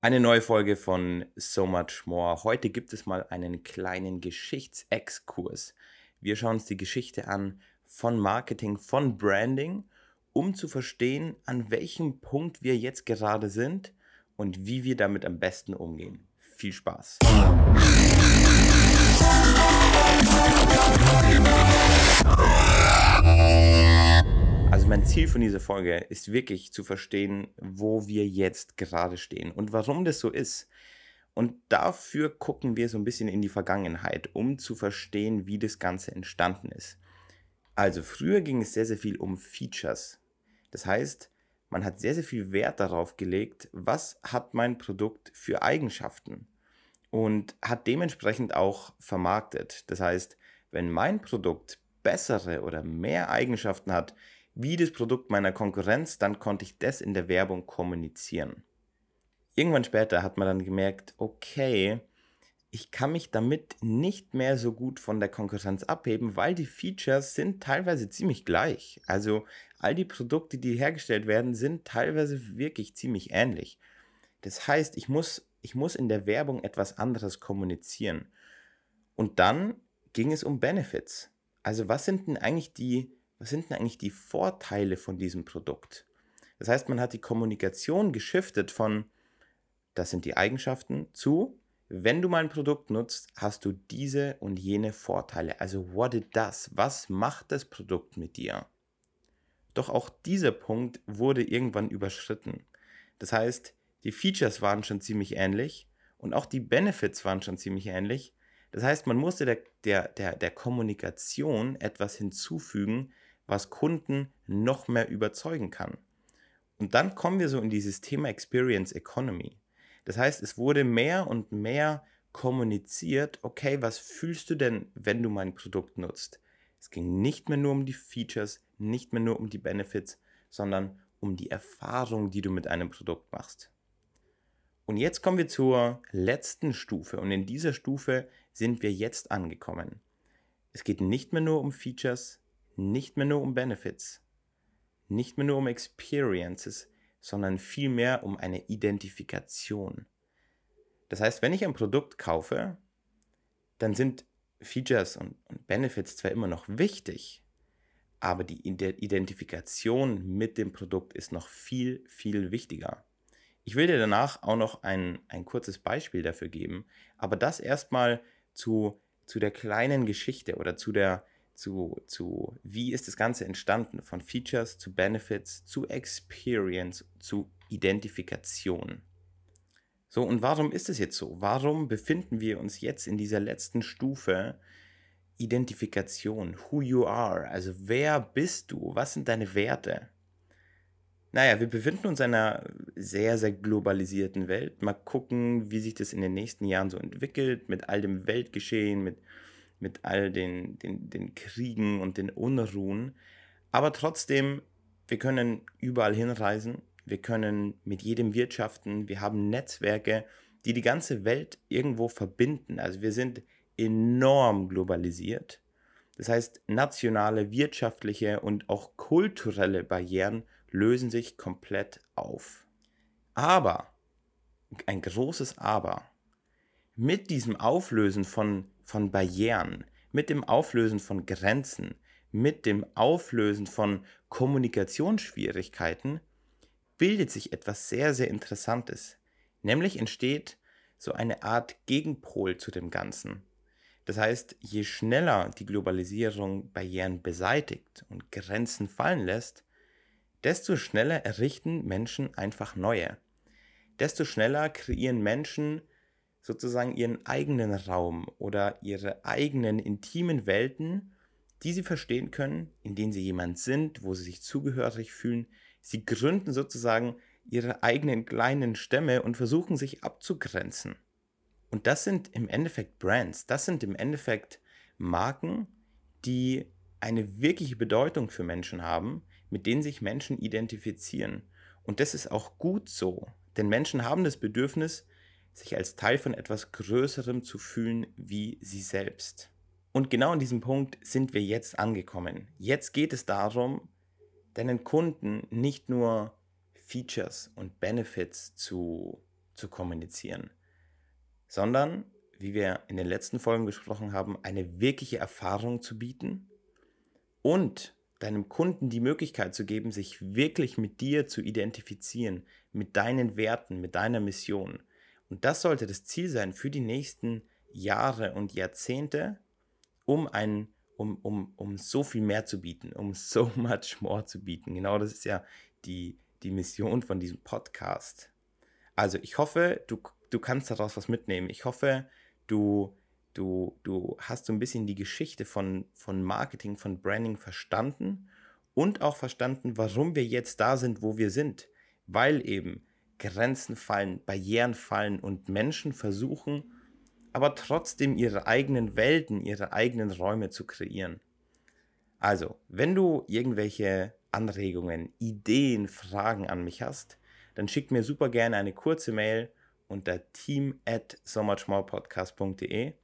Eine neue Folge von So Much More. Heute gibt es mal einen kleinen Geschichtsexkurs. Wir schauen uns die Geschichte an von Marketing, von Branding, um zu verstehen, an welchem Punkt wir jetzt gerade sind und wie wir damit am besten umgehen. Viel Spaß! Ziel von dieser Folge ist wirklich zu verstehen, wo wir jetzt gerade stehen und warum das so ist. Und dafür gucken wir so ein bisschen in die Vergangenheit, um zu verstehen, wie das Ganze entstanden ist. Also früher ging es sehr, sehr viel um Features. Das heißt, man hat sehr, sehr viel Wert darauf gelegt, was hat mein Produkt für Eigenschaften und hat dementsprechend auch vermarktet. Das heißt, wenn mein Produkt bessere oder mehr Eigenschaften hat, wie das Produkt meiner Konkurrenz, dann konnte ich das in der Werbung kommunizieren. Irgendwann später hat man dann gemerkt, okay, ich kann mich damit nicht mehr so gut von der Konkurrenz abheben, weil die Features sind teilweise ziemlich gleich. Also all die Produkte, die hergestellt werden, sind teilweise wirklich ziemlich ähnlich. Das heißt, ich muss, ich muss in der Werbung etwas anderes kommunizieren. Und dann ging es um Benefits. Also was sind denn eigentlich die was sind denn eigentlich die Vorteile von diesem Produkt? Das heißt, man hat die Kommunikation geschiftet von, das sind die Eigenschaften, zu, wenn du mein Produkt nutzt, hast du diese und jene Vorteile. Also what it does, was macht das Produkt mit dir? Doch auch dieser Punkt wurde irgendwann überschritten. Das heißt, die Features waren schon ziemlich ähnlich und auch die Benefits waren schon ziemlich ähnlich. Das heißt, man musste der, der, der, der Kommunikation etwas hinzufügen, was Kunden noch mehr überzeugen kann. Und dann kommen wir so in dieses Thema Experience Economy. Das heißt, es wurde mehr und mehr kommuniziert, okay, was fühlst du denn, wenn du mein Produkt nutzt? Es ging nicht mehr nur um die Features, nicht mehr nur um die Benefits, sondern um die Erfahrung, die du mit einem Produkt machst. Und jetzt kommen wir zur letzten Stufe und in dieser Stufe sind wir jetzt angekommen. Es geht nicht mehr nur um Features, nicht mehr nur um Benefits, nicht mehr nur um Experiences, sondern vielmehr um eine Identifikation. Das heißt, wenn ich ein Produkt kaufe, dann sind Features und, und Benefits zwar immer noch wichtig, aber die Identifikation mit dem Produkt ist noch viel, viel wichtiger. Ich will dir danach auch noch ein, ein kurzes Beispiel dafür geben, aber das erstmal zu, zu der kleinen Geschichte oder zu der, zu, zu wie ist das Ganze entstanden, von Features zu Benefits zu Experience zu Identifikation. So, und warum ist es jetzt so? Warum befinden wir uns jetzt in dieser letzten Stufe Identifikation, who you are, also wer bist du, was sind deine Werte? Naja, wir befinden uns in einer sehr, sehr globalisierten Welt. Mal gucken, wie sich das in den nächsten Jahren so entwickelt, mit all dem Weltgeschehen, mit mit all den, den, den Kriegen und den Unruhen. Aber trotzdem, wir können überall hinreisen, wir können mit jedem wirtschaften, wir haben Netzwerke, die die ganze Welt irgendwo verbinden. Also wir sind enorm globalisiert. Das heißt, nationale, wirtschaftliche und auch kulturelle Barrieren lösen sich komplett auf. Aber, ein großes Aber, mit diesem Auflösen von von Barrieren, mit dem Auflösen von Grenzen, mit dem Auflösen von Kommunikationsschwierigkeiten bildet sich etwas sehr, sehr Interessantes. Nämlich entsteht so eine Art Gegenpol zu dem Ganzen. Das heißt, je schneller die Globalisierung Barrieren beseitigt und Grenzen fallen lässt, desto schneller errichten Menschen einfach neue. Desto schneller kreieren Menschen sozusagen ihren eigenen Raum oder ihre eigenen intimen Welten, die sie verstehen können, in denen sie jemand sind, wo sie sich zugehörig fühlen. Sie gründen sozusagen ihre eigenen kleinen Stämme und versuchen sich abzugrenzen. Und das sind im Endeffekt Brands, das sind im Endeffekt Marken, die eine wirkliche Bedeutung für Menschen haben, mit denen sich Menschen identifizieren. Und das ist auch gut so, denn Menschen haben das Bedürfnis, sich als Teil von etwas Größerem zu fühlen wie sie selbst. Und genau an diesem Punkt sind wir jetzt angekommen. Jetzt geht es darum, deinen Kunden nicht nur Features und Benefits zu, zu kommunizieren, sondern, wie wir in den letzten Folgen besprochen haben, eine wirkliche Erfahrung zu bieten und deinem Kunden die Möglichkeit zu geben, sich wirklich mit dir zu identifizieren, mit deinen Werten, mit deiner Mission. Und das sollte das Ziel sein für die nächsten Jahre und Jahrzehnte, um ein um, um, um so viel mehr zu bieten, um so much more zu bieten. Genau das ist ja die, die Mission von diesem Podcast. Also ich hoffe, du, du kannst daraus was mitnehmen. Ich hoffe, du, du, du hast so ein bisschen die Geschichte von, von Marketing, von Branding verstanden und auch verstanden, warum wir jetzt da sind, wo wir sind. Weil eben Grenzen fallen, Barrieren fallen und Menschen versuchen, aber trotzdem ihre eigenen Welten, ihre eigenen Räume zu kreieren. Also, wenn du irgendwelche Anregungen, Ideen, Fragen an mich hast, dann schick mir super gerne eine kurze Mail unter team at so muchmorepodcast.de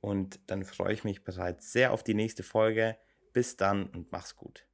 und dann freue ich mich bereits sehr auf die nächste Folge. Bis dann und mach's gut.